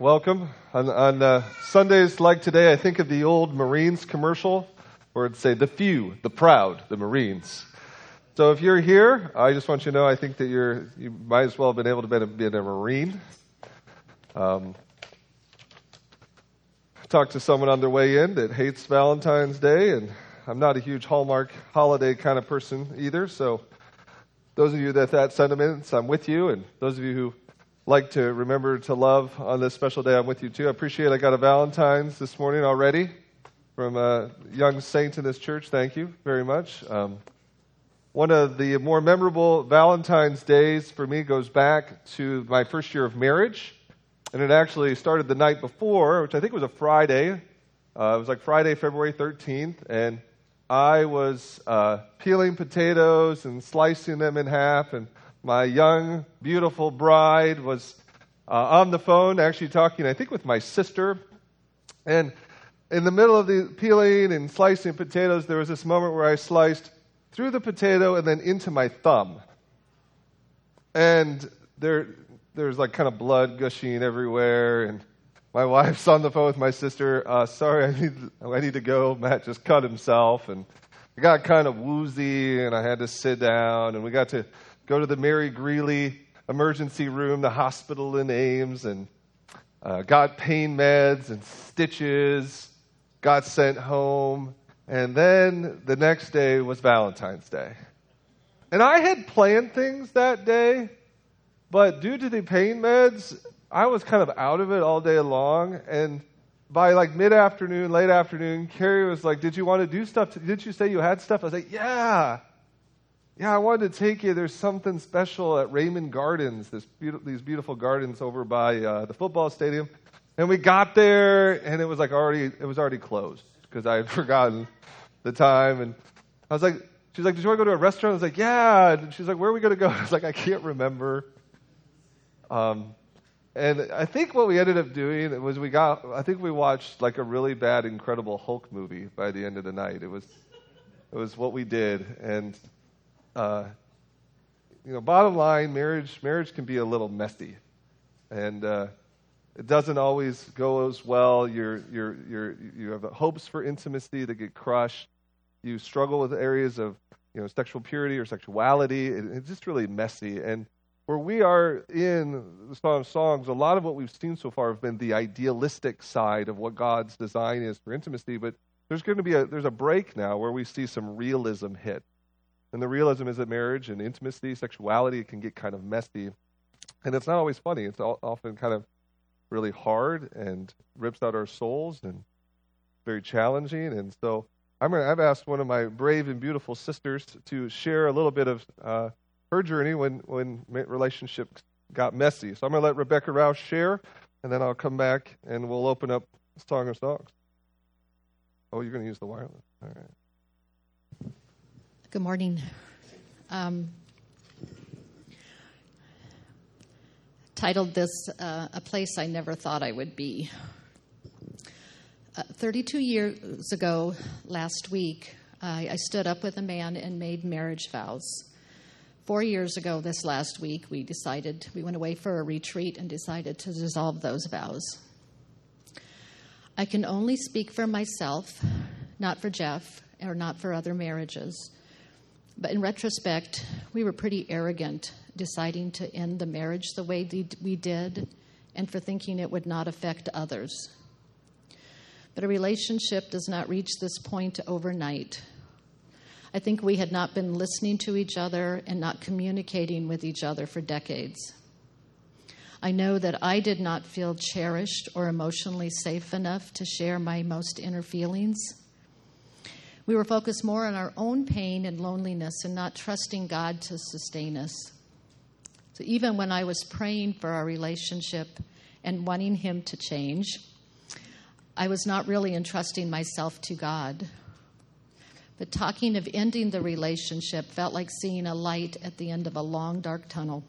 Welcome. On, on uh, Sundays like today, I think of the old Marines commercial where it'd say, the few, the proud, the Marines. So if you're here, I just want you to know I think that you're, you might as well have been able to be a, be a Marine. Um, talked to someone on their way in that hates Valentine's Day, and I'm not a huge Hallmark holiday kind of person either. So those of you that that sentiments, I'm with you, and those of you who like to remember to love on this special day. I'm with you too. I appreciate I got a Valentine's this morning already from a young saint in this church. Thank you very much. Um, one of the more memorable Valentine's days for me goes back to my first year of marriage. And it actually started the night before, which I think was a Friday. Uh, it was like Friday, February 13th. And I was uh, peeling potatoes and slicing them in half and my young, beautiful bride was uh, on the phone, actually talking, I think, with my sister. And in the middle of the peeling and slicing potatoes, there was this moment where I sliced through the potato and then into my thumb. And there, there's like kind of blood gushing everywhere. And my wife's on the phone with my sister. Uh, sorry, I need, I need to go. Matt just cut himself. And I got kind of woozy and I had to sit down. And we got to go to the Mary Greeley emergency room, the hospital in Ames, and uh, got pain meds and stitches, got sent home. And then the next day was Valentine's Day. And I had planned things that day, but due to the pain meds, I was kind of out of it all day long. And by like mid afternoon, late afternoon, Carrie was like, Did you want to do stuff? Didn't you say you had stuff? I was like, Yeah. Yeah, I wanted to take you. There's something special at Reiman Gardens, this beautiful, these beautiful gardens over by uh, the football stadium. And we got there, and it was like already, it was already closed because I had forgotten the time. And I was like, she's like, "Did you want to go to a restaurant?" I was like, "Yeah." And she's like, "Where are we going to go?" I was like, "I can't remember." Um, and I think what we ended up doing was we got, I think we watched like a really bad Incredible Hulk movie by the end of the night. It was, it was what we did, and uh, you know, bottom line, marriage marriage can be a little messy, and uh, it doesn't always go as well. You're, you're, you're, you have hopes for intimacy that get crushed. You struggle with areas of you know sexual purity or sexuality. It, it's just really messy. And where we are in the Song of Songs, a lot of what we've seen so far have been the idealistic side of what God's design is for intimacy. But there's going to be a there's a break now where we see some realism hit and the realism is that marriage and intimacy, sexuality can get kind of messy. And it's not always funny. It's often kind of really hard and rips out our souls and very challenging. And so I'm gonna, I've asked one of my brave and beautiful sisters to share a little bit of uh, her journey when, when relationships got messy. So I'm going to let Rebecca Rouse share, and then I'll come back and we'll open up Song of Songs. Oh, you're going to use the wireless. All right. Good morning. Um, titled this uh, A Place I Never Thought I Would Be. Uh, 32 years ago, last week, I, I stood up with a man and made marriage vows. Four years ago, this last week, we decided, we went away for a retreat and decided to dissolve those vows. I can only speak for myself, not for Jeff, or not for other marriages. But in retrospect, we were pretty arrogant deciding to end the marriage the way we did and for thinking it would not affect others. But a relationship does not reach this point overnight. I think we had not been listening to each other and not communicating with each other for decades. I know that I did not feel cherished or emotionally safe enough to share my most inner feelings. We were focused more on our own pain and loneliness and not trusting God to sustain us. So even when I was praying for our relationship and wanting Him to change, I was not really entrusting myself to God. But talking of ending the relationship felt like seeing a light at the end of a long, dark tunnel.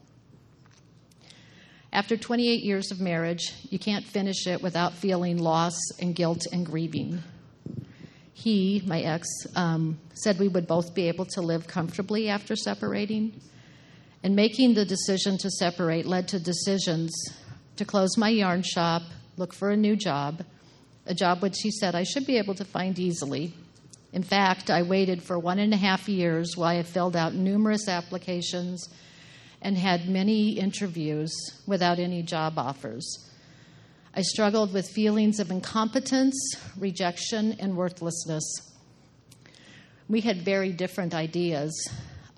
After 28 years of marriage, you can't finish it without feeling loss and guilt and grieving he, my ex, um, said we would both be able to live comfortably after separating. And making the decision to separate led to decisions to close my yarn shop, look for a new job, a job which he said I should be able to find easily. In fact, I waited for one and a half years while I filled out numerous applications and had many interviews without any job offers. I struggled with feelings of incompetence, rejection, and worthlessness. We had very different ideas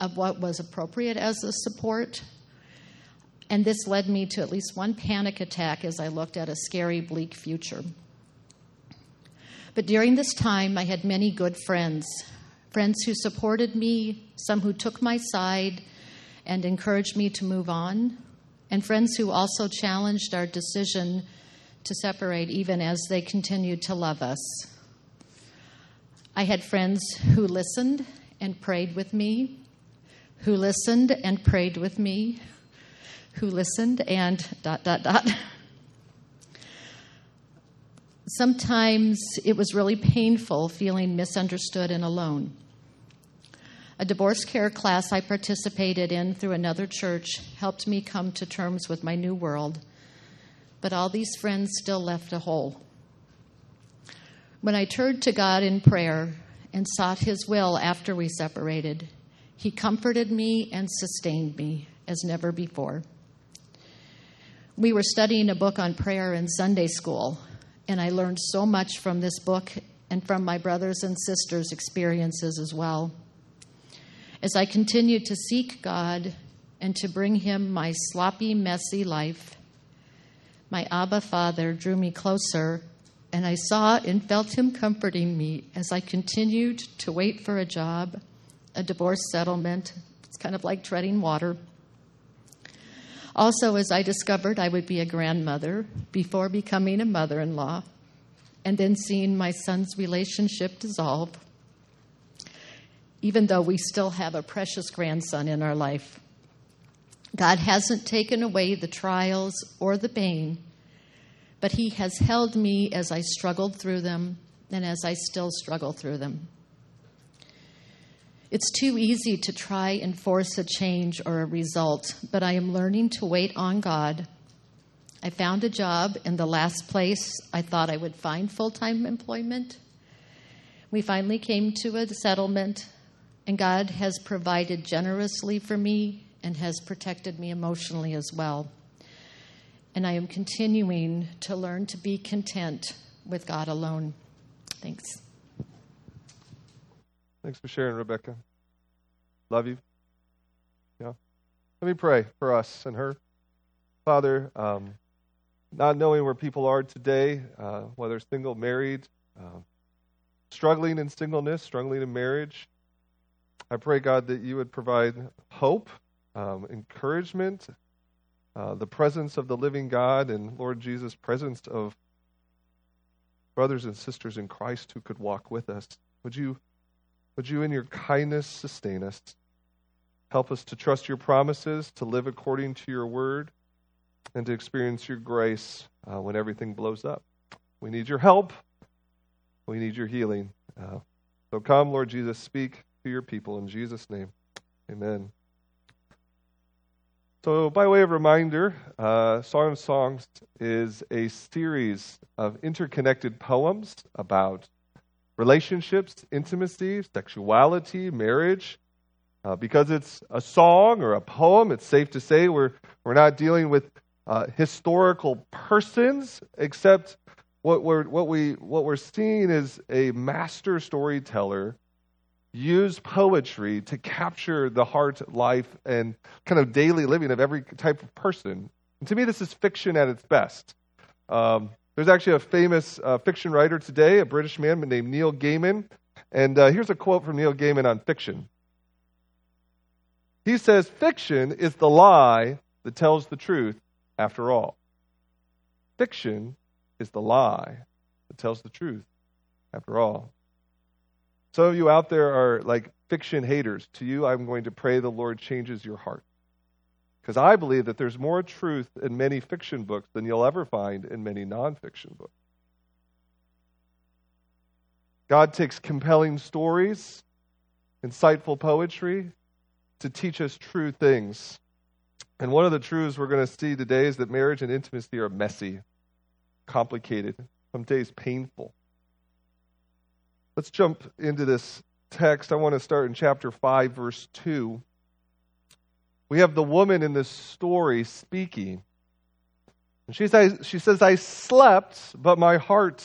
of what was appropriate as a support, and this led me to at least one panic attack as I looked at a scary, bleak future. But during this time, I had many good friends friends who supported me, some who took my side and encouraged me to move on, and friends who also challenged our decision to separate even as they continued to love us. I had friends who listened and prayed with me, who listened and prayed with me, who listened and dot, dot, dot. Sometimes it was really painful feeling misunderstood and alone. A divorce care class I participated in through another church helped me come to terms with my new world, but all these friends still left a hole. When I turned to God in prayer and sought His will after we separated, He comforted me and sustained me as never before. We were studying a book on prayer in Sunday school, and I learned so much from this book and from my brothers and sisters' experiences as well. As I continued to seek God and to bring Him my sloppy, messy life, my Abba Father drew me closer, and I saw and felt Him comforting me as I continued to wait for a job, a divorce settlement. It's kind of like treading water. Also, as I discovered I would be a grandmother before becoming a mother in law, and then seeing my son's relationship dissolve even though we still have a precious grandson in our life. God hasn't taken away the trials or the pain, but He has held me as I struggled through them and as I still struggle through them. It's too easy to try and force a change or a result, but I am learning to wait on God. I found a job in the last place I thought I would find full time employment. We finally came to a settlement and God has provided generously for me and has protected me emotionally as well. And I am continuing to learn to be content with God alone. Thanks. Thanks for sharing, Rebecca. Love you. Yeah. Let me pray for us and her. Father, um, not knowing where people are today, uh, whether single, married, uh, struggling in singleness, struggling in marriage, I pray, God, that you would provide hope, um, encouragement, uh, the presence of the living God, and Lord Jesus, presence of brothers and sisters in Christ who could walk with us. Would you, would you in your kindness sustain us? Help us to trust your promises, to live according to your word, and to experience your grace uh, when everything blows up. We need your help. We need your healing. Uh, so come, Lord Jesus, speak to your people. In Jesus' name, amen. So, by way of reminder, uh, Song of Songs is a series of interconnected poems about relationships, intimacy, sexuality, marriage. Uh, because it's a song or a poem, it's safe to say we're, we're not dealing with uh, historical persons, except what we're, what, we, what we're seeing is a master storyteller use poetry to capture the heart, life, and kind of daily living of every type of person. And to me, this is fiction at its best. Um, there's actually a famous uh, fiction writer today, a British man named Neil Gaiman. And uh, here's a quote from Neil Gaiman on fiction. He says, Fiction is the lie that tells the truth after all. Fiction is the lie that tells the truth after all. Some of you out there are like fiction haters. To you, I'm going to pray the Lord changes your heart. Because I believe that there's more truth in many fiction books than you'll ever find in many nonfiction books. God takes compelling stories, insightful poetry to teach us true things. And one of the truths we're going to see today is that marriage and intimacy are messy. complicated, some days painful. Let's jump into this text. I want to start in chapter 5, verse 2. We have the woman in this story speaking. And she says, she says, I slept, but my heart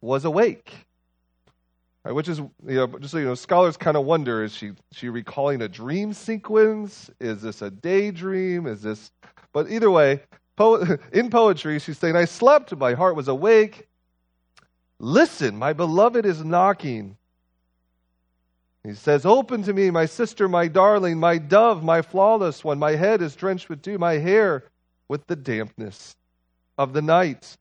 was awake. Right, which is, you know, just so you know, scholars kind of wonder is she, she recalling a dream sequence? Is this a daydream? Is this. But either way, in poetry, she's saying, I slept, my heart was awake. Listen, my beloved is knocking. He says, Open to me, my sister, my darling, my dove, my flawless one. My head is drenched with dew, my hair with the dampness of the night.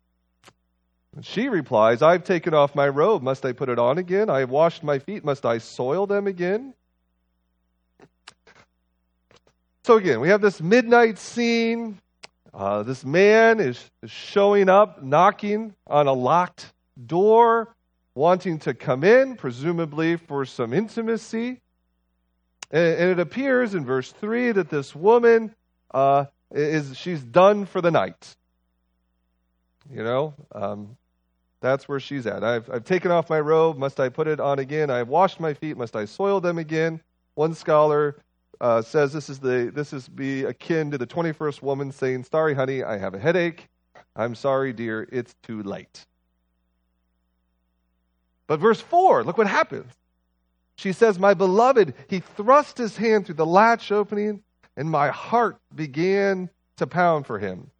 And she replies, I've taken off my robe. Must I put it on again? I have washed my feet. Must I soil them again? So, again, we have this midnight scene. Uh, this man is showing up, knocking on a locked door wanting to come in, presumably for some intimacy. And, it appears in verse 3 that this woman uh, is she's done for the night. You know, um, that's where she's at. I've, I've taken off my robe. Must I put it on again? I've washed my feet. Must I soil them again? One scholar uh, says this is the this is be akin to the 21st woman saying, "Sorry, honey, I have a headache. I'm sorry, dear, it's too late." But verse 4, look what happens. She says, My beloved, he thrust his hand through the latch opening, and my heart began to pound for him.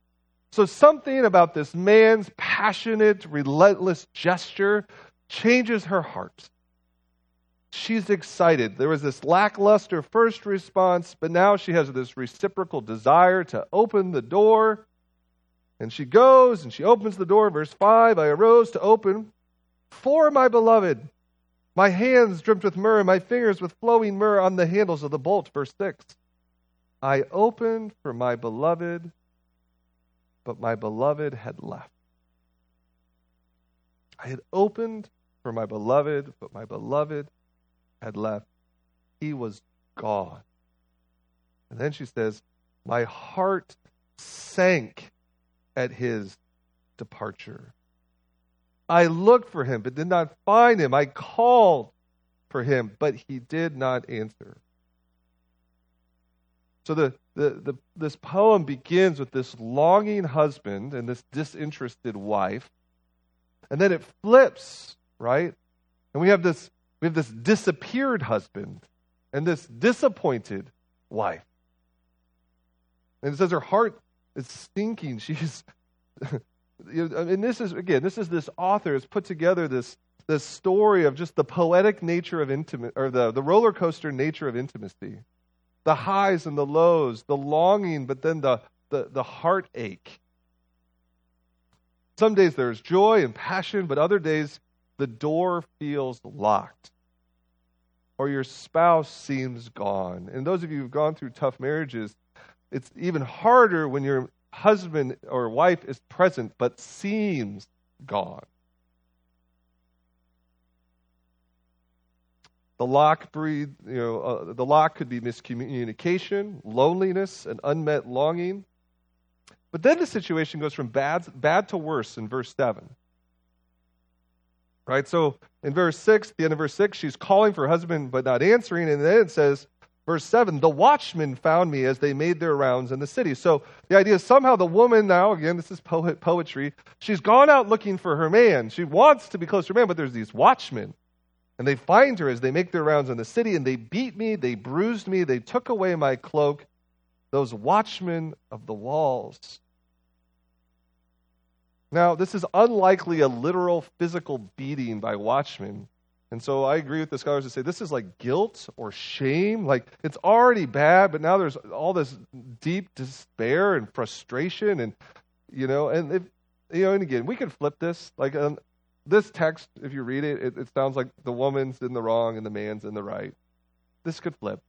So, something about this man's passionate, relentless gesture changes her heart. She's excited. There was this lackluster first response, but now she has this reciprocal desire to open the door. And she goes and she opens the door. Verse 5 I arose to open for my beloved. My hands dripped with myrrh, my fingers with flowing myrrh on the handles of the bolt. Verse 6. I opened for my beloved, but my beloved had left. I had opened for my beloved, but my beloved had left. He was gone. And then she says, My heart sank at his departure. I looked for him, but did not find him. I called for him, but he did not answer. So the, the, the, this poem begins with this longing husband and this disinterested wife. And then it flips, right? And we have this we have this disappeared husband and this disappointed wife. And it says her heart is sinking. She's and this is again, this is this author has put together this this story of just the poetic nature of intimate or the, the roller coaster nature of intimacy. The highs and the lows, the longing, but then the, the, the heartache. Some days there's joy and passion, but other days the door feels locked. Or your spouse seems gone. And those of you who've gone through tough marriages, it's even harder when you're husband or wife is present but seems gone. The lock breed, you know, uh, the lock could be miscommunication, loneliness, and unmet longing. But then the situation goes from bad, bad to worse in verse 7. Right? So in verse 6, the end of verse 6, she's calling for her husband but not answering. And then it says, Verse 7 The watchmen found me as they made their rounds in the city. So the idea is somehow the woman, now again, this is poet, poetry, she's gone out looking for her man. She wants to be close to her man, but there's these watchmen. And they find her as they make their rounds in the city, and they beat me, they bruised me, they took away my cloak. Those watchmen of the walls. Now, this is unlikely a literal physical beating by watchmen. And so I agree with the scholars that say this is like guilt or shame. Like it's already bad, but now there's all this deep despair and frustration, and you know, and if you know, and again, we could flip this. Like um, this text, if you read it, it, it sounds like the woman's in the wrong and the man's in the right. This could flip.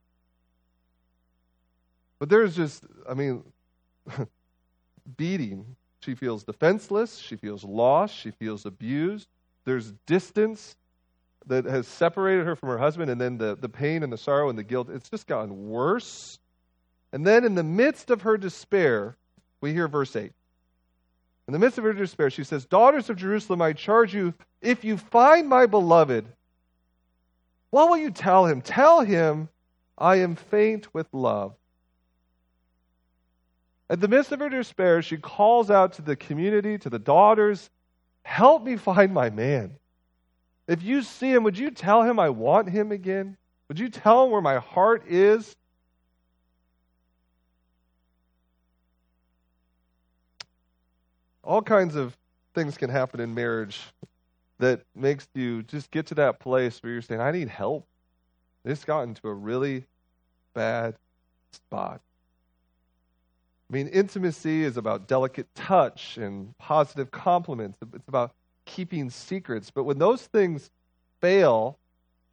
But there's just, I mean, beating. She feels defenseless. She feels lost. She feels abused. There's distance that has separated her from her husband, and then the, the pain and the sorrow and the guilt, it's just gotten worse. And then in the midst of her despair, we hear verse 8. In the midst of her despair, she says, Daughters of Jerusalem, I charge you, if you find my beloved, what will you tell him? Tell him, I am faint with love. At the midst of her despair, she calls out to the community, to the daughters, Help me find my man. If you see him, would you tell him I want him again? Would you tell him where my heart is? All kinds of things can happen in marriage that makes you just get to that place where you're saying, I need help. This got into a really bad spot. I mean, intimacy is about delicate touch and positive compliments. It's about keeping secrets. But when those things fail,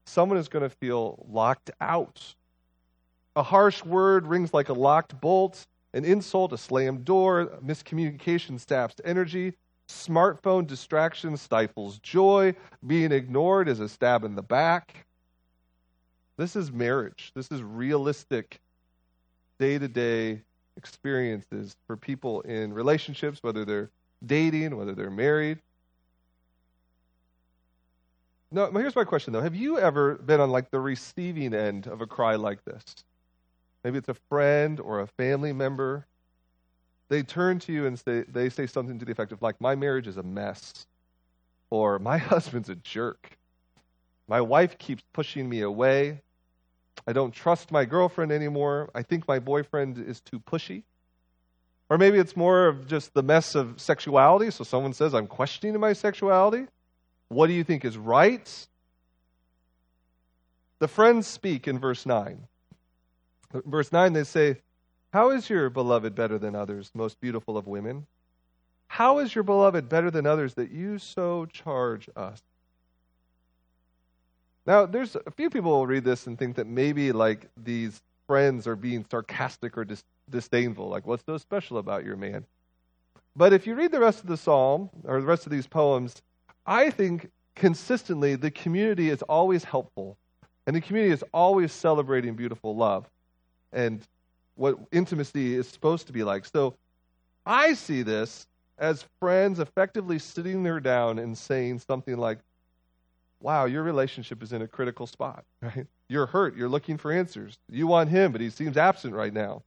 someone is going to feel locked out. A harsh word rings like a locked bolt, an insult, a slammed door, miscommunication saps energy, smartphone distraction stifles joy, being ignored is a stab in the back. This is marriage. This is realistic, day to day experiences for people in relationships, whether they're dating, whether they're married. No, here's my question though. Have you ever been on like the receiving end of a cry like this? Maybe it's a friend or a family member. They turn to you and say they say something to the effect of like my marriage is a mess or my husband's a jerk. My wife keeps pushing me away. I don't trust my girlfriend anymore. I think my boyfriend is too pushy. Or maybe it's more of just the mess of sexuality. So someone says, I'm questioning my sexuality. What do you think is right? The friends speak in verse 9. Verse 9, they say, How is your beloved better than others, most beautiful of women? How is your beloved better than others that you so charge us? Now, there's a few people will read this and think that maybe like these friends are being sarcastic or dis- disdainful. Like, what's so special about your man? But if you read the rest of the psalm or the rest of these poems, I think consistently the community is always helpful, and the community is always celebrating beautiful love and what intimacy is supposed to be like. So I see this as friends effectively sitting there down and saying something like, wow, your relationship is in a critical spot, right? You're hurt. You're looking for answers. You want him, but he seems absent right now.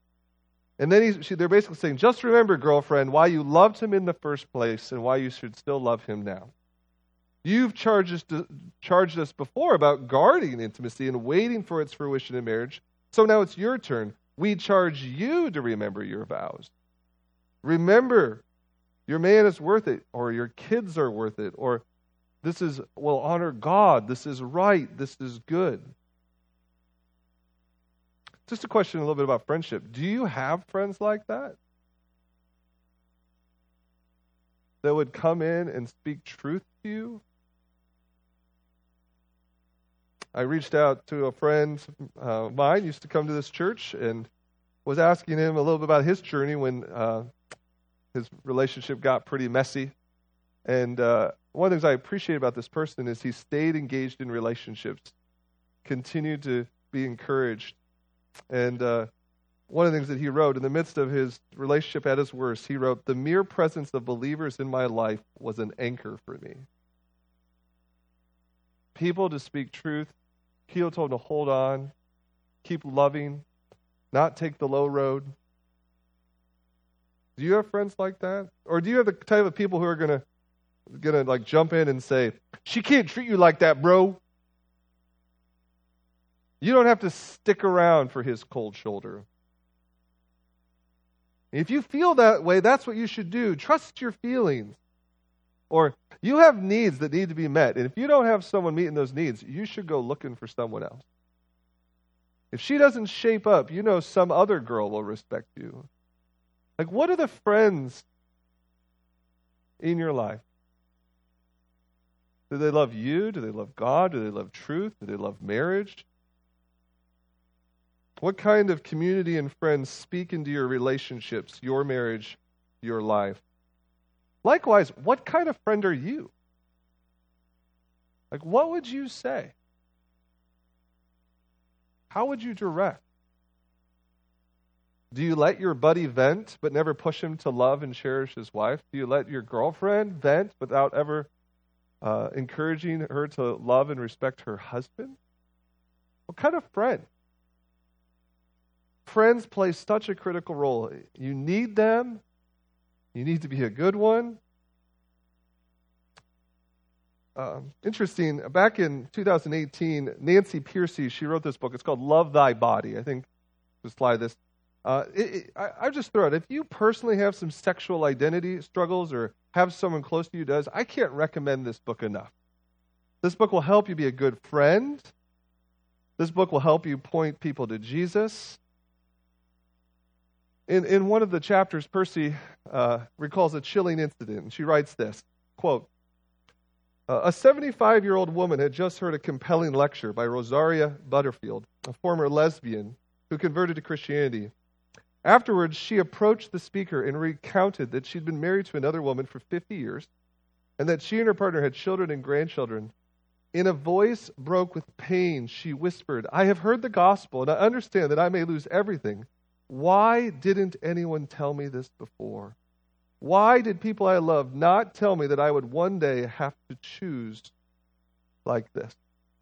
And then she, they're basically saying, just remember, girlfriend, why you loved him in the first place and why you should still love him now. You've charged us, to, charged us before about guarding intimacy and waiting for its fruition in marriage. So now it's your turn. We charge you to remember your vows. Remember, your man is worth it, or your kids are worth it, or this is, will honor God. This is right. This is good. Just a question a little bit about friendship. Do you have friends like that? That would come in and speak truth to you? I reached out to a friend uh, mine, used to come to this church, and was asking him a little bit about his journey when uh, his relationship got pretty messy. And uh, one of the things I appreciate about this person is he stayed engaged in relationships, continued to be encouraged. And uh, one of the things that he wrote in the midst of his relationship at his worst, he wrote, The mere presence of believers in my life was an anchor for me. People to speak truth, people told him to hold on, keep loving, not take the low road. Do you have friends like that? Or do you have the type of people who are to gonna like jump in and say, She can't treat you like that, bro. You don't have to stick around for his cold shoulder. If you feel that way, that's what you should do. Trust your feelings. Or you have needs that need to be met. And if you don't have someone meeting those needs, you should go looking for someone else. If she doesn't shape up, you know some other girl will respect you. Like, what are the friends in your life? Do they love you? Do they love God? Do they love truth? Do they love marriage? What kind of community and friends speak into your relationships, your marriage, your life? Likewise, what kind of friend are you? Like, what would you say? How would you direct? Do you let your buddy vent but never push him to love and cherish his wife? Do you let your girlfriend vent without ever uh, encouraging her to love and respect her husband? What kind of friend? Friends play such a critical role. You need them. You need to be a good one. Um, interesting. Back in 2018, Nancy Pearcey she wrote this book. It's called "Love Thy Body." I think to slide this. Uh, it, it, I, I just throw it. If you personally have some sexual identity struggles or have someone close to you does, I can't recommend this book enough. This book will help you be a good friend. This book will help you point people to Jesus. In, in one of the chapters, Pearcey uh, recalls a chilling incident, and she writes this quote, a 75 year old woman had just heard a compelling lecture by Rosaria Butterfield, a former lesbian who converted to Christianity. Afterwards, she approached the speaker and recounted that she'd been married to another woman for 50 years and that she and her partner had children and grandchildren. In a voice broke with pain, she whispered, I have heard the gospel and I understand that I may lose everything. Why didn't anyone tell me this before? Why did people I love not tell me that I would one day have to choose like this?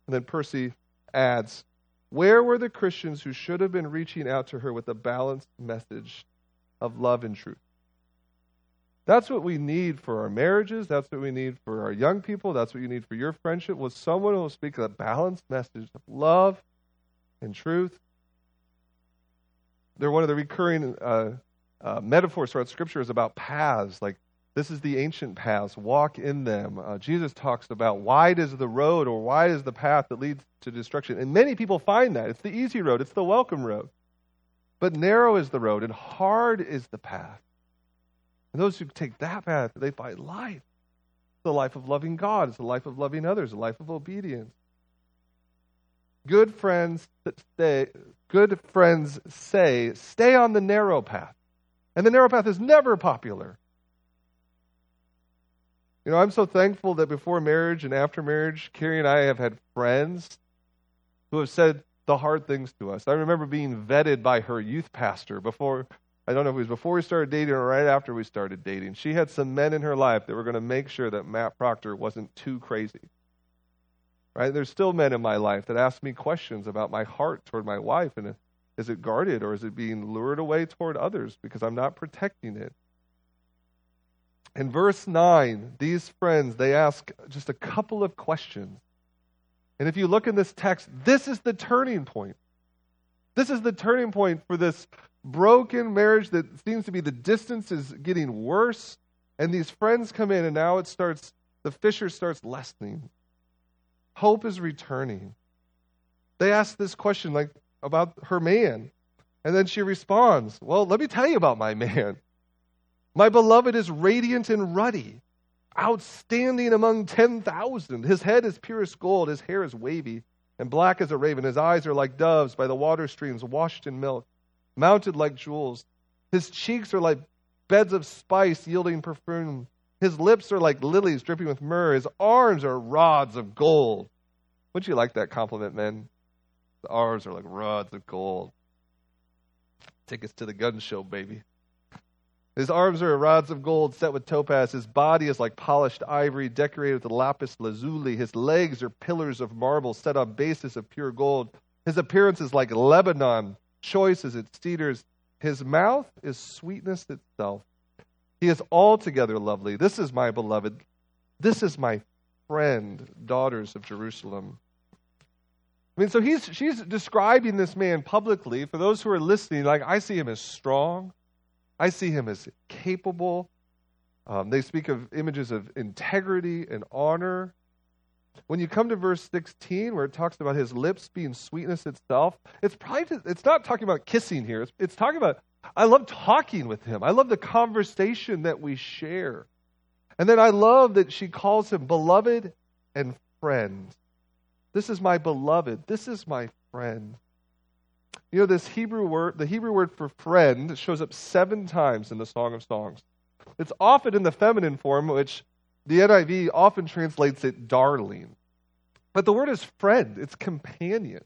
And then Pearcey adds, Where were the Christians who should have been reaching out to her with a balanced message of love and truth? That's what we need for our marriages. That's what we need for our young people. That's what you need for your friendship. Was someone who will speak a balanced message of love and truth. They're one of the recurring uh, uh, metaphors throughout Scripture is about paths. Like, this is the ancient paths, walk in them. Uh, Jesus talks about wide is the road or wide is the path that leads to destruction. And many people find that. It's the easy road, it's the welcome road. But narrow is the road and hard is the path. And those who take that path, they find life. the life of loving God, it's the life of loving others, the life of obedience. Good friends stay, good friends say, stay on the narrow path. And the narrow path is never popular. You know, I'm so thankful that before marriage and after marriage, Carrie and I have had friends who have said the hard things to us. I remember being vetted by her youth pastor before, I don't know if it was before we started dating or right after we started dating. She had some men in her life that were going to make sure that Matt Proctor wasn't too crazy. Right? There's still men in my life that ask me questions about my heart toward my wife and is it guarded or is it being lured away toward others because I'm not protecting it? In verse 9, these friends, they ask just a couple of questions. And if you look in this text, this is the turning point. This is the turning point for this broken marriage that seems to be the distance is getting worse. And these friends come in, and now it starts, the fissure starts lessening. Hope is returning. They ask this question like, about her man. And then she responds, Well, let me tell you about my man. My beloved is radiant and ruddy, outstanding among 10,000. His head is purest gold, his hair is wavy and black as a raven. His eyes are like doves by the water streams, washed in milk, mounted like jewels. His cheeks are like beds of spice yielding perfume. His lips are like lilies dripping with myrrh. His arms are rods of gold. Wouldn't you like that compliment, men? The arms are like rods of gold. Tickets to the gun show, baby. His arms are rods of gold set with topaz. His body is like polished ivory decorated with lapis lazuli. His legs are pillars of marble set on bases of pure gold. His appearance is like Lebanon, choice as its cedars. His mouth is sweetness itself. He is altogether lovely. This is my beloved. This is my friend, daughters of Jerusalem. I mean, so he's, she's describing this man publicly. For those who are listening, like, I see him as strong, I see him as capable. Um, they speak of images of integrity and honor. When you come to verse 16, where it talks about his lips being sweetness itself, it's probably it's not talking about kissing here. It's, it's talking about I love talking with him. I love the conversation that we share. And then I love that she calls him beloved and friend. This is my beloved. This is my friend. You know, this Hebrew word, the Hebrew word for friend shows up seven times in the Song of Songs. It's often in the feminine form, which the NIV often translates it darling. But the word is friend, it's companion.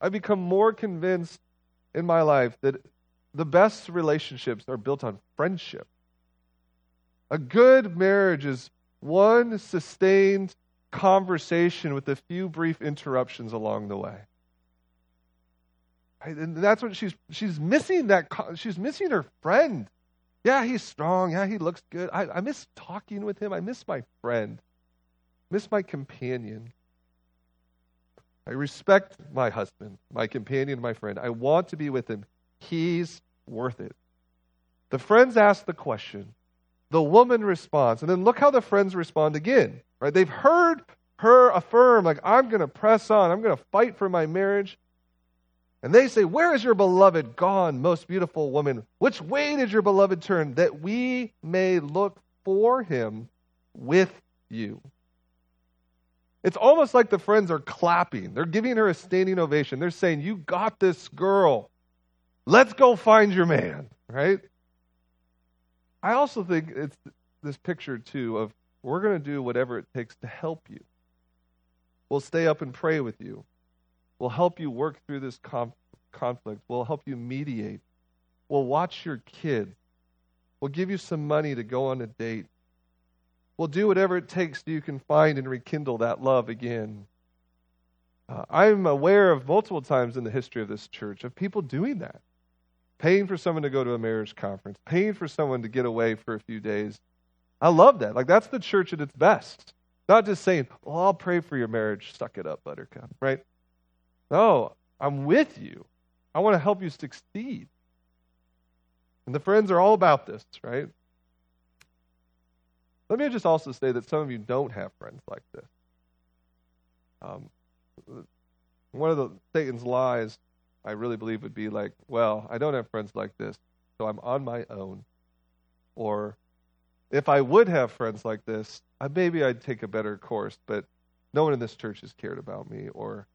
I've become more convinced in my life that the best relationships are built on friendship. A good marriage is one sustained conversation with a few brief interruptions along the way. And that's what she's she's missing that she's missing her friend. Yeah, he's strong. Yeah, he looks good. I, I miss talking with him. I miss my friend. Miss my companion. I respect my husband, my companion, my friend. I want to be with him. He's worth it. The friends ask the question. The woman responds. And then look how the friends respond again. Right? They've heard her affirm, like, I'm going to press on. I'm going to fight for my marriage. And they say, Where is your beloved gone, most beautiful woman? Which way did your beloved turn, that we may look for him with you? It's almost like the friends are clapping. They're giving her a standing ovation. They're saying, You got this girl. Let's go find your man, right? I also think it's this picture, too, of we're going to do whatever it takes to help you. We'll stay up and pray with you. We'll help you work through this conf- conflict. We'll help you mediate. We'll watch your kid. We'll give you some money to go on a date. We'll do whatever it takes so you can find and rekindle that love again. Uh, I'm aware of multiple times in the history of this church of people doing that paying for someone to go to a marriage conference, paying for someone to get away for a few days. I love that. Like, that's the church at its best. Not just saying, well, I'll pray for your marriage. Suck it up, buttercup, right? No, I'm with you. I want to help you succeed. And the friends are all about this, right? Let me just also say that some of you don't have friends like this. Um, one of the Satan's lies I really believe would be like, well, I don't have friends like this, so I'm on my own. Or if I would have friends like this, maybe I'd take a better course, but no one in this church has cared about me. Or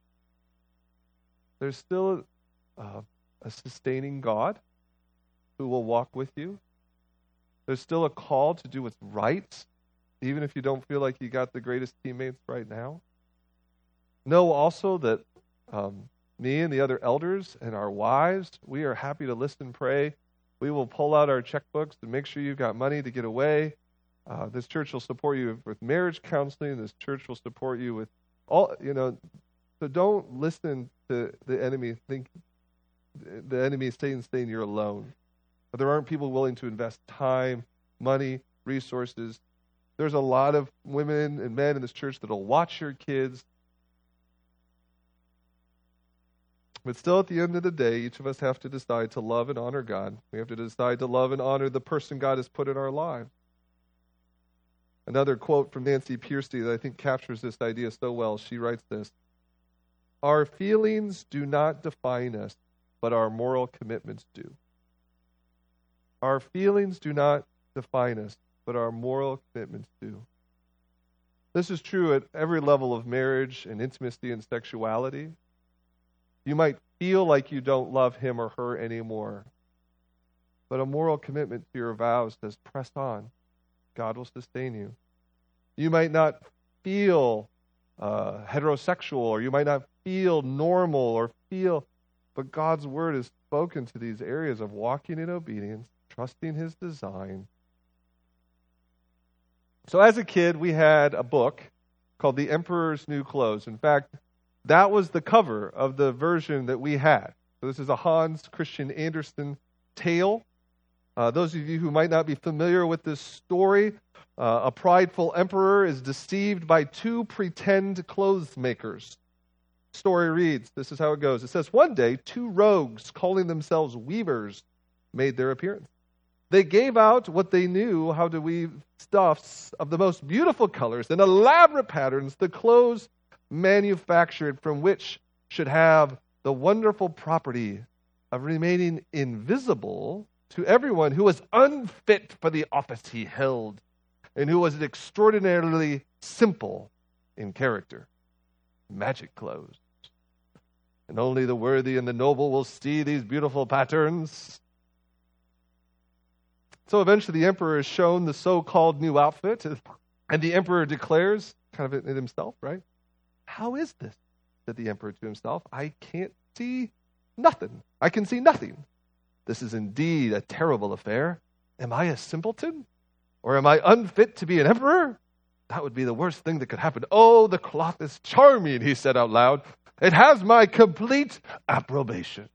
there's still uh, a sustaining God who will walk with you. There's still a call to do what's right, even if you don't feel like you got the greatest teammates right now. Know also that um, me and the other elders and our wives, we are happy to listen, pray. We will pull out our checkbooks to make sure you've got money to get away. Uh, this church will support you with marriage counseling. This church will support you with all, you know. So don't listen to the enemy. Think the enemy is saying you're alone. But there aren't people willing to invest time, money, resources. There's a lot of women and men in this church that'll watch your kids, But still, at the end of the day, each of us have to decide to love and honor God. We have to decide to love and honor the person God has put in our lives. Another quote from Nancy Pearcey that I think captures this idea so well. She writes this Our feelings do not define us, but our moral commitments do. Our feelings do not define us, but our moral commitments do. This is true at every level of marriage and intimacy and sexuality. You might feel like you don't love him or her anymore. But a moral commitment to your vows says, press on. God will sustain you. You might not feel uh, heterosexual, or you might not feel normal, or feel, but God's word is spoken to these areas of walking in obedience, trusting his design. So, as a kid, we had a book called The Emperor's New Clothes. In fact, that was the cover of the version that we had. So this is a Hans Christian Andersen tale. Uh, those of you who might not be familiar with this story, uh, a prideful emperor is deceived by two pretend clothes makers. Story reads this is how it goes. It says, One day, two rogues calling themselves weavers made their appearance. They gave out what they knew how to weave stuffs of the most beautiful colors and elaborate patterns. The clothes manufactured from which should have the wonderful property of remaining invisible to everyone who was unfit for the office he held and who was extraordinarily simple in character. Magic clothes. And only the worthy and the noble will see these beautiful patterns. So eventually the emperor is shown the so called new outfit, and the emperor declares, kind of in himself, right? How is this? said the emperor to himself. I can't see nothing. I can see nothing. This is indeed a terrible affair. Am I a simpleton? Or am I unfit to be an emperor? That would be the worst thing that could happen. Oh, the cloth is charming, he said out loud. It has my complete approbation.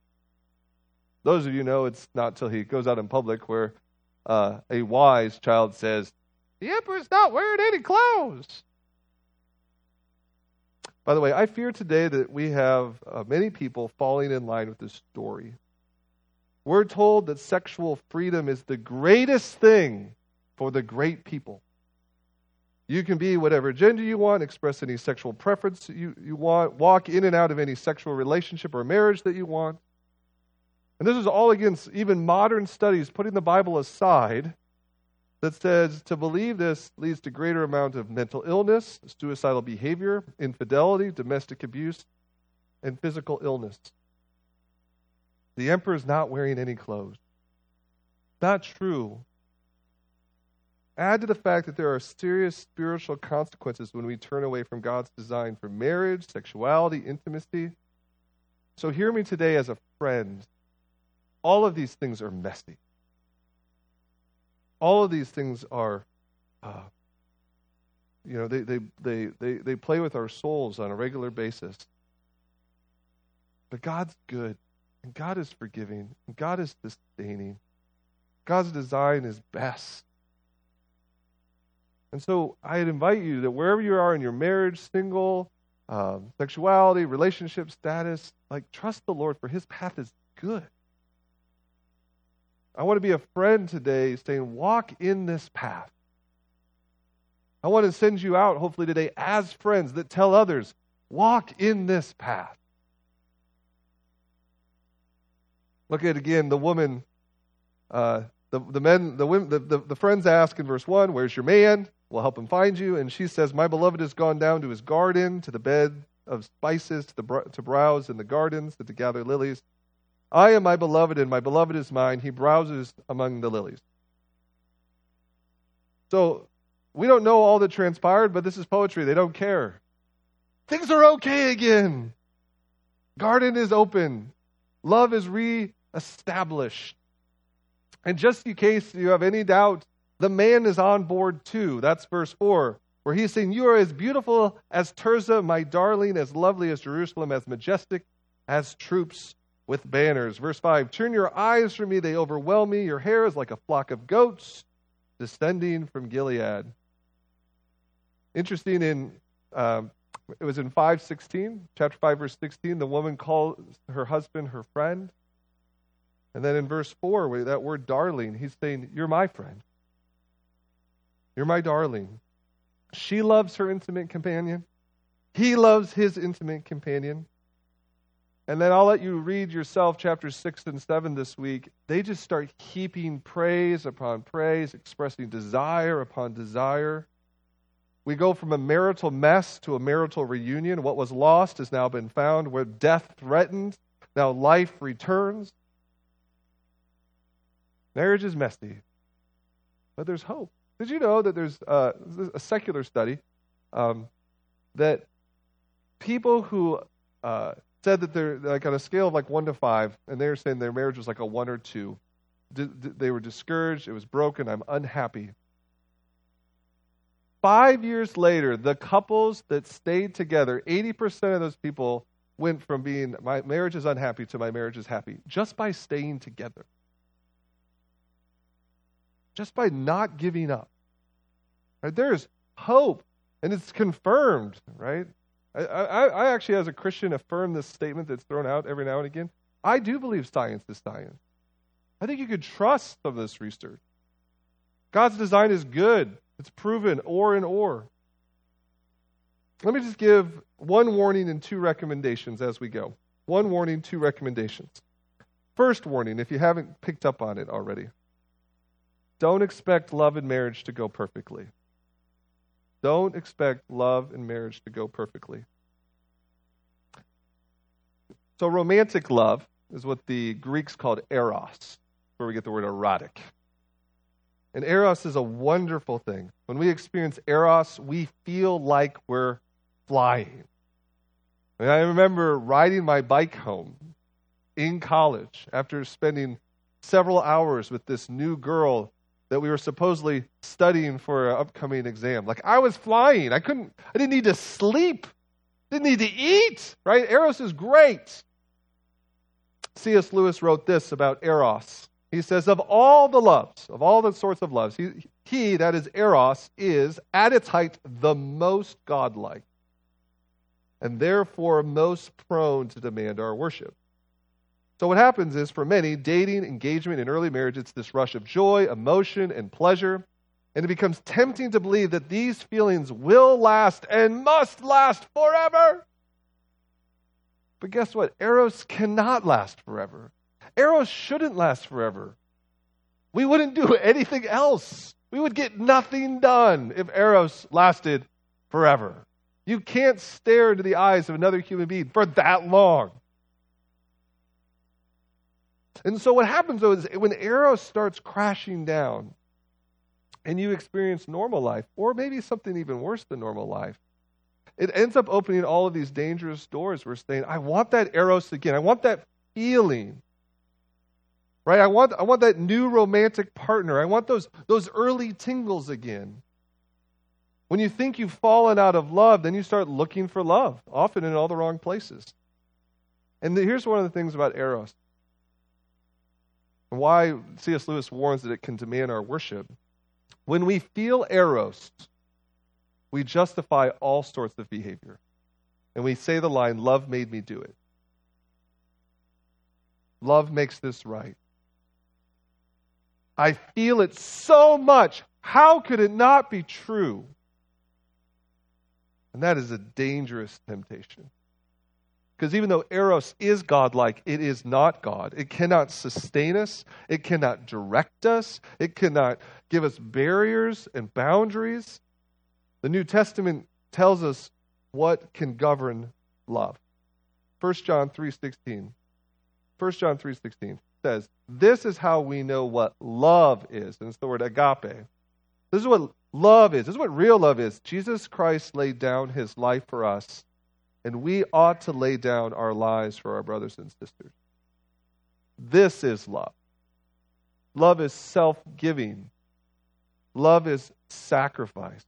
Those of you know it's not till he goes out in public where uh, a wise child says, The emperor's not wearing any clothes. By the way, I fear today that we have uh, many people falling in line with this story. We're told that sexual freedom is the greatest thing for the great people. You can be whatever gender you want, express any sexual preference you, you want, walk in and out of any sexual relationship or marriage that you want. And this is all against even modern studies, putting the Bible aside, that says to believe this leads to greater amount of mental illness, suicidal behavior, infidelity, domestic abuse, and physical illness. The emperor is not wearing any clothes. Not true. Add to the fact that there are serious spiritual consequences when we turn away from God's design for marriage, sexuality, intimacy. So hear me today as a friend. All of these things are messy. All of these things are, uh, you know, they, they, they, they, they play with our souls on a regular basis. But God's good, and God is forgiving, and God is sustaining. God's design is best. And so I'd invite you that wherever you are in your marriage, single, um, sexuality, relationship status, like trust the Lord, for his path is good. I want to be a friend today saying, walk in this path. I want to send you out, hopefully, today as friends that tell others, walk in this path. Look at again the woman, uh, the, the men, the, women, the, the, the friends ask in verse 1, Where's your man? We'll help him find you. And she says, My beloved has gone down to his garden, to the bed of spices, to, the, to browse in the gardens, to gather lilies. I am my beloved, and my beloved is mine. He browses among the lilies. So we don't know all that transpired, but this is poetry. They don't care. Things are okay again. Garden is open. Love is reestablished. And just in case you have any doubt, the man is on board too. That's verse 4, where he's saying, You are as beautiful as Tirzah, my darling, as lovely as Jerusalem, as majestic as troops with banners. Verse 5 Turn your eyes from me, they overwhelm me. Your hair is like a flock of goats descending from Gilead. Interesting in. Um, it was in 516, chapter 5, verse 16. The woman calls her husband her friend. And then in verse 4, with that word darling, he's saying, You're my friend. You're my darling. She loves her intimate companion. He loves his intimate companion. And then I'll let you read yourself chapters 6 and 7 this week. They just start heaping praise upon praise, expressing desire upon desire. We go from a marital mess to a marital reunion. What was lost has now been found. Where death threatened, now life returns. Marriage is messy, but there's hope. Did you know that there's uh, a secular study um, that people who uh, said that they're like on a scale of like one to five, and they were saying their marriage was like a one or two. D- d- they were discouraged. It was broken. I'm unhappy. Five years later, the couples that stayed together, 80% of those people went from being my marriage is unhappy to my marriage is happy just by staying together. Just by not giving up. Right? There's hope, and it's confirmed, right? I, I, I actually, as a Christian, affirm this statement that's thrown out every now and again. I do believe science is science. I think you could trust some of this research. God's design is good. It's proven or and or. Let me just give one warning and two recommendations as we go. One warning, two recommendations. First warning, if you haven't picked up on it already, don't expect love and marriage to go perfectly. Don't expect love and marriage to go perfectly. So, romantic love is what the Greeks called eros, where we get the word erotic. And eros is a wonderful thing. When we experience eros, we feel like we're flying. And I remember riding my bike home in college after spending several hours with this new girl that we were supposedly studying for an upcoming exam. Like I was flying. I couldn't, I didn't need to sleep, didn't need to eat, right? Eros is great. C.S. Lewis wrote this about Eros. He says, Of all the loves, of all the sorts of loves, he, he, that is Eros, is at its height the most godlike, and therefore most prone to demand our worship. So, what happens is for many, dating, engagement, and early marriage, it's this rush of joy, emotion, and pleasure. And it becomes tempting to believe that these feelings will last and must last forever. But guess what? Eros cannot last forever. Eros shouldn't last forever. We wouldn't do anything else. We would get nothing done if Eros lasted forever. You can't stare into the eyes of another human being for that long. And so what happens though is when Eros starts crashing down and you experience normal life, or maybe something even worse than normal life, it ends up opening all of these dangerous doors. We're saying, I want that Eros again. I want that feeling. Right? I want, I want that new romantic partner. I want those, those early tingles again. When you think you've fallen out of love, then you start looking for love, often in all the wrong places. And here's one of the things about Eros why C.S. Lewis warns that it can demand our worship. When we feel Eros, we justify all sorts of behavior. And we say the line, Love made me do it. Love makes this right. I feel it so much. How could it not be true? And that is a dangerous temptation. Because even though Eros is godlike, it is not God. It cannot sustain us, it cannot direct us, it cannot give us barriers and boundaries. The New Testament tells us what can govern love. 1 John 3:16. 1 John 3:16 says, "This is how we know what love is." And it's the word agape. This is what love is. This is what real love is. Jesus Christ laid down his life for us, and we ought to lay down our lives for our brothers and sisters. This is love. Love is self-giving. Love is sacrifice.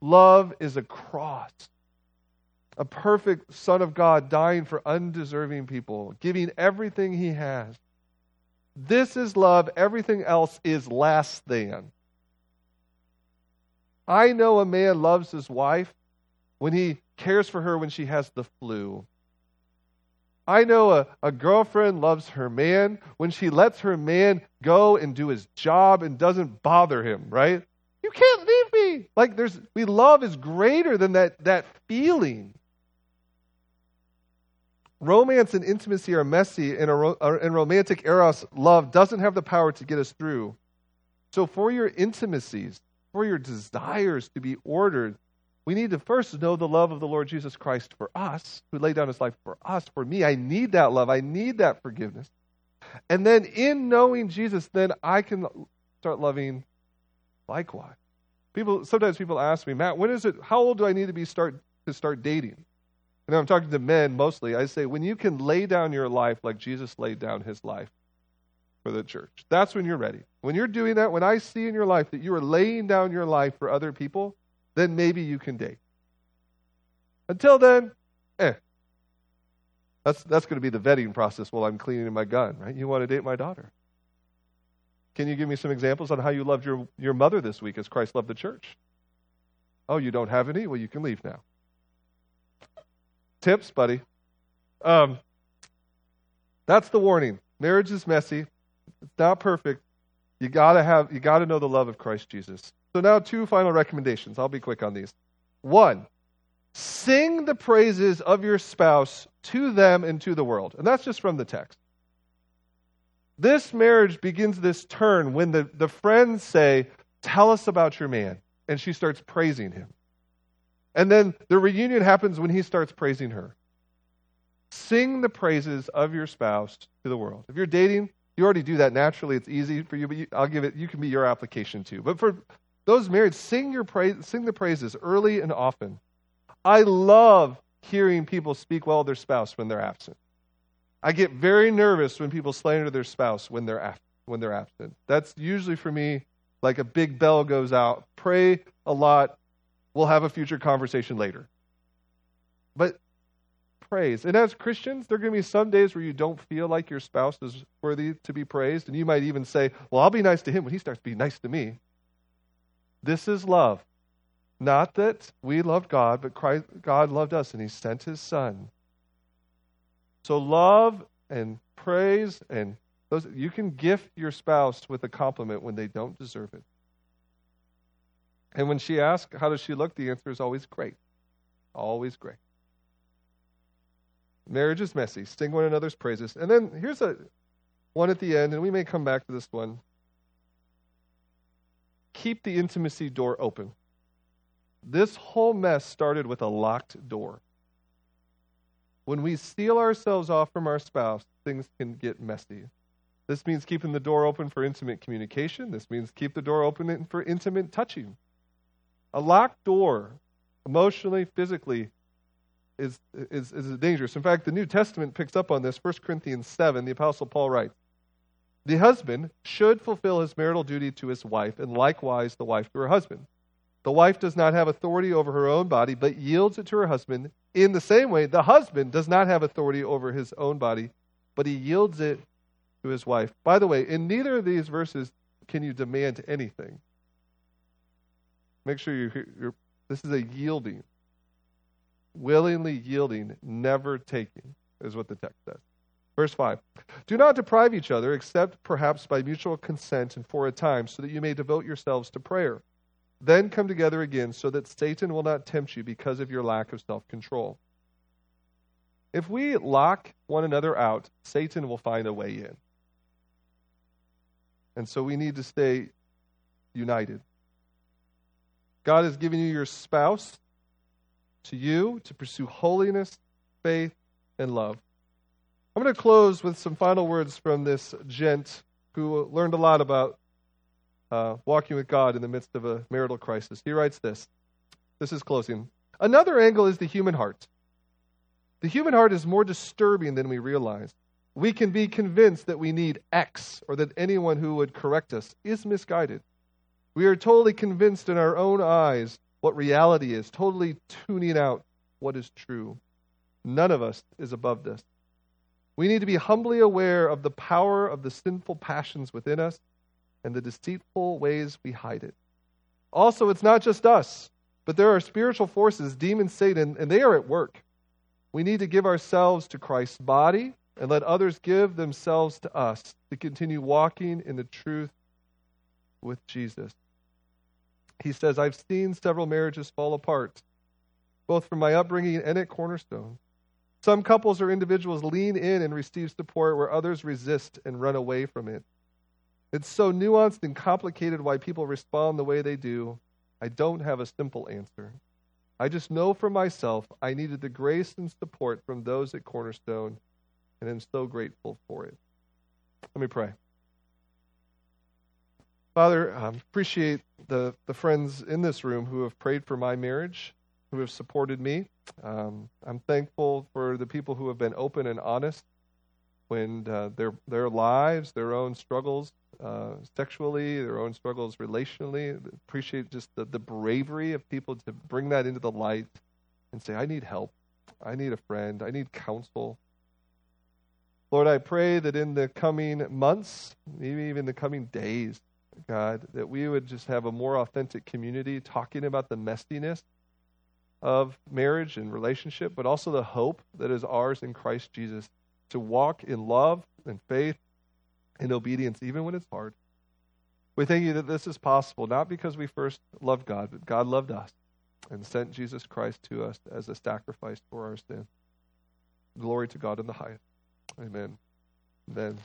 Love is a cross. A perfect Son of God dying for undeserving people, giving everything he has. This is love. Everything else is less than. I know a man loves his wife when he cares for her when she has the flu. I know a, a girlfriend loves her man when she lets her man go and do his job and doesn't bother him, right? You can't leave me. Like there's we love is greater than that that feeling. Romance and intimacy are messy, and, a, and romantic eros love doesn't have the power to get us through. So, for your intimacies, for your desires to be ordered, we need to first know the love of the Lord Jesus Christ for us, who laid down his life for us. For me, I need that love. I need that forgiveness. And then, in knowing Jesus, then I can start loving likewise. People sometimes people ask me, Matt, when is it how old do I need to be start to start dating? And I'm talking to men mostly. I say, when you can lay down your life like Jesus laid down his life for the church, that's when you're ready. When you're doing that, when I see in your life that you are laying down your life for other people, then maybe you can date. Until then, eh. That's, that's going to be the vetting process while I'm cleaning my gun, right? You want to date my daughter. Can you give me some examples on how you loved your, your mother this week as Christ loved the church? Oh, you don't have any? Well, you can leave now. Tips, buddy. Um, that's the warning. Marriage is messy. It's not perfect. You gotta have you gotta know the love of Christ Jesus. So now two final recommendations. I'll be quick on these. One, sing the praises of your spouse to them and to the world. And that's just from the text. This marriage begins this turn when the, the friends say, Tell us about your man. And she starts praising him. And then the reunion happens when he starts praising her. Sing the praises of your spouse to the world. If you're dating, you already do that naturally. It's easy for you, but you, I'll give it, you can be your application too. But for those married, sing, your praise, sing the praises early and often. I love hearing people speak well of their spouse when they're absent. I get very nervous when people slander their spouse when they're when they're absent. That's usually for me like a big bell goes out. Pray a lot. We'll have a future conversation later. But praise. And as Christians, there are going to be some days where you don't feel like your spouse is worthy to be praised. And you might even say, Well, I'll be nice to him when he starts being nice to me. This is love. Not that we loved God, but Christ, God loved us and he sent his son. So love and praise and those you can gift your spouse with a compliment when they don't deserve it. And when she asks, How does she look? the answer is always great. Always great. Marriage is messy. Sing one another's praises. And then here's a one at the end, and we may come back to this one. Keep the intimacy door open. This whole mess started with a locked door. When we seal ourselves off from our spouse, things can get messy. This means keeping the door open for intimate communication. This means keep the door open for intimate touching. A locked door, emotionally, physically, is, is, is dangerous. In fact, the New Testament picks up on this. 1 Corinthians 7, the Apostle Paul writes The husband should fulfill his marital duty to his wife, and likewise the wife to her husband. The wife does not have authority over her own body, but yields it to her husband. In the same way, the husband does not have authority over his own body, but he yields it to his wife. By the way, in neither of these verses can you demand anything. Make sure you're, you're this is a yielding willingly yielding, never taking, is what the text says. Verse 5 Do not deprive each other, except perhaps by mutual consent and for a time, so that you may devote yourselves to prayer. Then come together again, so that Satan will not tempt you because of your lack of self control. If we lock one another out, Satan will find a way in. And so we need to stay united. God has given you your spouse to you to pursue holiness, faith, and love. I'm going to close with some final words from this gent who learned a lot about uh, walking with God in the midst of a marital crisis. He writes this. This is closing. Another angle is the human heart. The human heart is more disturbing than we realize. We can be convinced that we need X or that anyone who would correct us is misguided. We are totally convinced in our own eyes what reality is, totally tuning out what is true. None of us is above this. We need to be humbly aware of the power of the sinful passions within us and the deceitful ways we hide it. Also, it's not just us, but there are spiritual forces, demons, Satan, and they are at work. We need to give ourselves to Christ's body and let others give themselves to us to continue walking in the truth with Jesus. He says, I've seen several marriages fall apart, both from my upbringing and at Cornerstone. Some couples or individuals lean in and receive support where others resist and run away from it. It's so nuanced and complicated why people respond the way they do. I don't have a simple answer. I just know for myself I needed the grace and support from those at Cornerstone, and I'm so grateful for it. Let me pray. Father, I appreciate the, the friends in this room who have prayed for my marriage, who have supported me. Um, I'm thankful for the people who have been open and honest when uh, their their lives, their own struggles uh, sexually, their own struggles relationally. Appreciate just the, the bravery of people to bring that into the light and say, I need help. I need a friend. I need counsel. Lord, I pray that in the coming months, maybe even the coming days, God, that we would just have a more authentic community talking about the messiness of marriage and relationship, but also the hope that is ours in Christ Jesus to walk in love and faith and obedience, even when it's hard. We thank you that this is possible, not because we first loved God, but God loved us and sent Jesus Christ to us as a sacrifice for our sin. Glory to God in the highest. Amen. Amen.